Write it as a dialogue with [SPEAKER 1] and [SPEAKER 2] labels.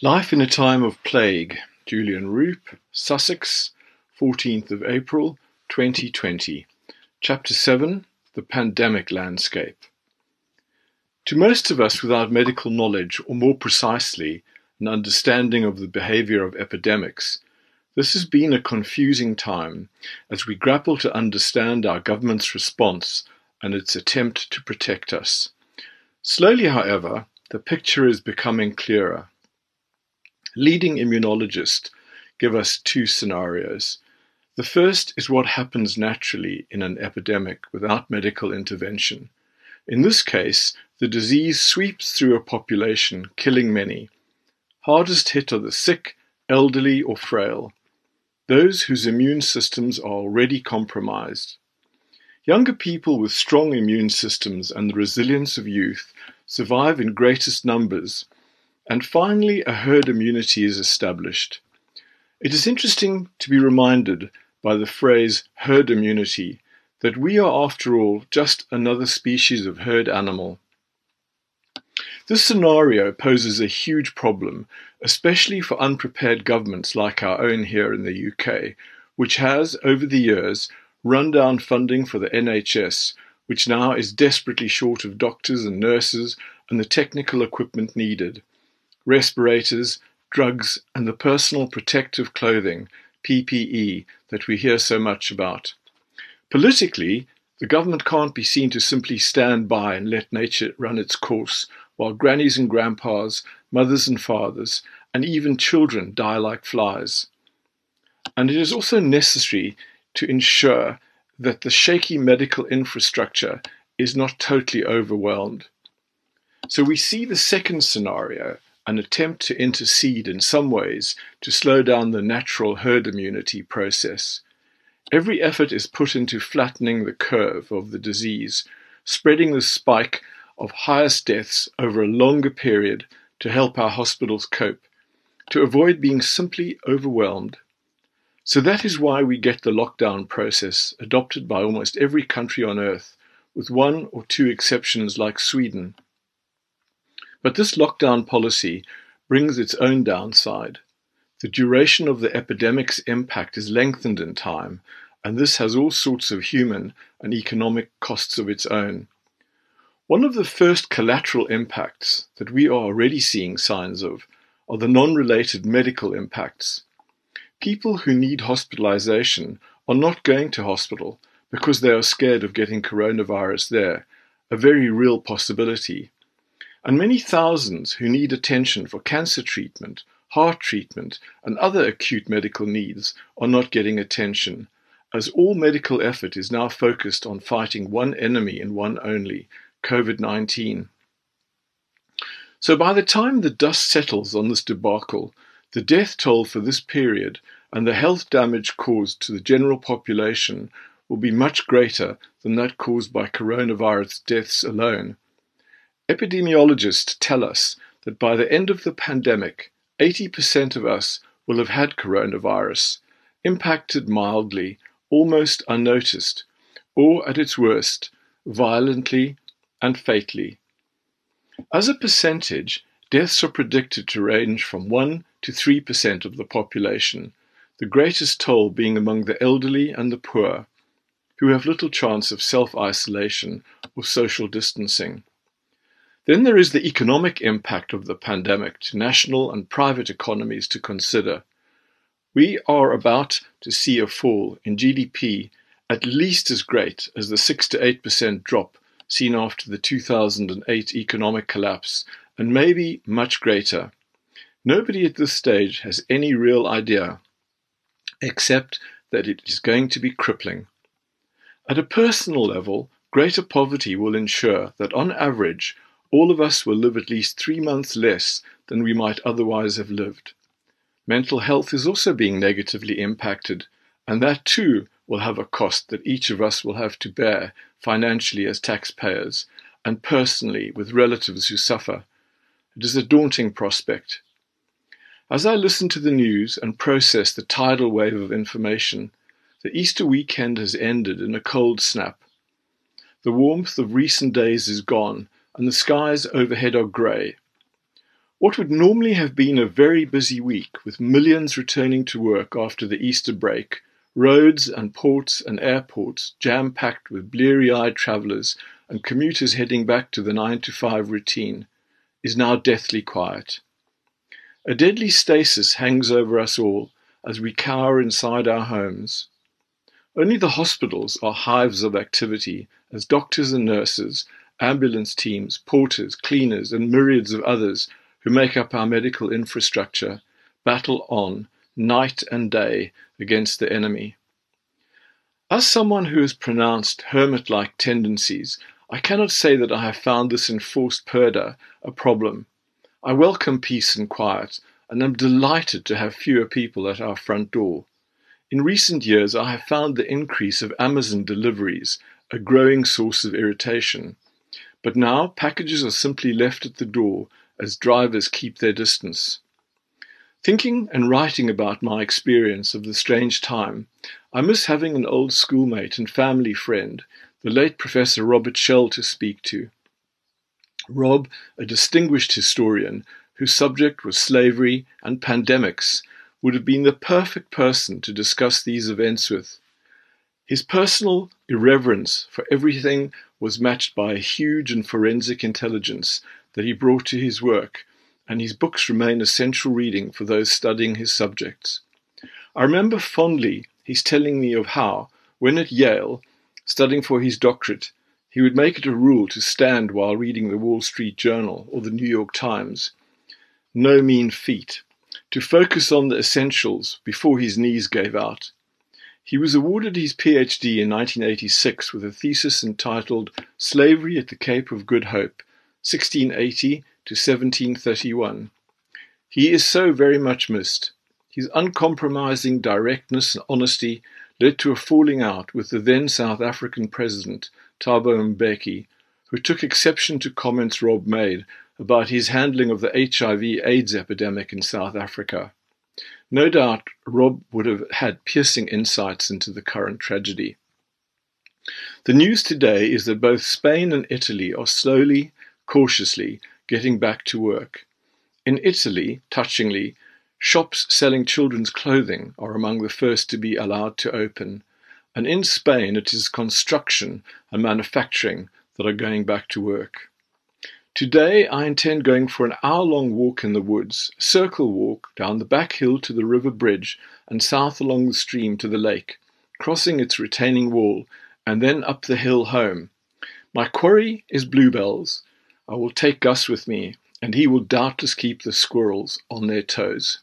[SPEAKER 1] Life in a Time of Plague, Julian Roup, Sussex, 14th of April, 2020. Chapter 7 The Pandemic Landscape. To most of us without medical knowledge, or more precisely, an understanding of the behavior of epidemics, this has been a confusing time as we grapple to understand our government's response and its attempt to protect us. Slowly, however, the picture is becoming clearer. Leading immunologists give us two scenarios. The first is what happens naturally in an epidemic without medical intervention. In this case, the disease sweeps through a population, killing many. Hardest hit are the sick, elderly, or frail, those whose immune systems are already compromised. Younger people with strong immune systems and the resilience of youth survive in greatest numbers and finally, a herd immunity is established. It is interesting to be reminded by the phrase herd immunity that we are, after all, just another species of herd animal. This scenario poses a huge problem, especially for unprepared governments like our own here in the UK, which has, over the years, run down funding for the NHS, which now is desperately short of doctors and nurses and the technical equipment needed respirators, drugs, and the personal protective clothing, PPE, that we hear so much about. Politically, the government can't be seen to simply stand by and let nature run its course while grannies and grandpas, mothers and fathers, and even children die like flies. And it is also necessary to ensure that the shaky medical infrastructure is not totally overwhelmed. So we see the second scenario an attempt to intercede in some ways to slow down the natural herd immunity process. Every effort is put into flattening the curve of the disease, spreading the spike of highest deaths over a longer period to help our hospitals cope, to avoid being simply overwhelmed. So that is why we get the lockdown process adopted by almost every country on earth, with one or two exceptions like Sweden. But this lockdown policy brings its own downside. The duration of the epidemic's impact is lengthened in time, and this has all sorts of human and economic costs of its own. One of the first collateral impacts that we are already seeing signs of are the non related medical impacts. People who need hospitalization are not going to hospital because they are scared of getting coronavirus there, a very real possibility and many thousands who need attention for cancer treatment, heart treatment, and other acute medical needs are not getting attention, as all medical effort is now focused on fighting one enemy and one only COVID 19. So by the time the dust settles on this debacle, the death toll for this period and the health damage caused to the general population will be much greater than that caused by coronavirus deaths alone. Epidemiologists tell us that by the end of the pandemic, 80% of us will have had coronavirus, impacted mildly, almost unnoticed, or at its worst, violently and fatally. As a percentage, deaths are predicted to range from 1 to 3% of the population, the greatest toll being among the elderly and the poor, who have little chance of self isolation or social distancing. Then there is the economic impact of the pandemic to national and private economies to consider. We are about to see a fall in GDP at least as great as the 6 to 8% drop seen after the 2008 economic collapse, and maybe much greater. Nobody at this stage has any real idea, except that it is going to be crippling. At a personal level, greater poverty will ensure that on average, all of us will live at least three months less than we might otherwise have lived. Mental health is also being negatively impacted, and that too will have a cost that each of us will have to bear financially as taxpayers and personally with relatives who suffer. It is a daunting prospect. As I listen to the news and process the tidal wave of information, the Easter weekend has ended in a cold snap. The warmth of recent days is gone, and the skies overhead are grey. What would normally have been a very busy week, with millions returning to work after the Easter break, roads and ports and airports jam packed with bleary eyed travellers and commuters heading back to the 9 to 5 routine, is now deathly quiet. A deadly stasis hangs over us all as we cower inside our homes. Only the hospitals are hives of activity as doctors and nurses, ambulance teams, porters, cleaners, and myriads of others who make up our medical infrastructure battle on night and day against the enemy. As someone who has pronounced hermit like tendencies, I cannot say that I have found this enforced purdah a problem. I welcome peace and quiet, and am delighted to have fewer people at our front door. In recent years, I have found the increase of Amazon deliveries a growing source of irritation. But now packages are simply left at the door as drivers keep their distance. Thinking and writing about my experience of the strange time, I miss having an old schoolmate and family friend, the late Professor Robert Shell, to speak to. Rob, a distinguished historian whose subject was slavery and pandemics, would have been the perfect person to discuss these events with. His personal irreverence for everything was matched by a huge and forensic intelligence that he brought to his work, and his books remain essential reading for those studying his subjects. I remember fondly his telling me of how, when at Yale, studying for his doctorate, he would make it a rule to stand while reading the Wall Street Journal or the New York Times. No mean feat. To focus on the essentials before his knees gave out. He was awarded his PhD in 1986 with a thesis entitled Slavery at the Cape of Good Hope 1680 to 1731. He is so very much missed. His uncompromising directness and honesty led to a falling out with the then South African president, Thabo Mbeki, who took exception to comments Rob made about his handling of the HIV AIDS epidemic in South Africa. No doubt Rob would have had piercing insights into the current tragedy. The news today is that both Spain and Italy are slowly cautiously getting back to work. In Italy, touchingly, shops selling children's clothing are among the first to be allowed to open, and in Spain it is construction and manufacturing that are going back to work. Today I intend going for an hour long walk in the woods, circle walk down the back hill to the river bridge and south along the stream to the lake, crossing its retaining wall, and then up the hill home. My quarry is bluebells, I will take Gus with me, and he will doubtless keep the squirrels on their toes.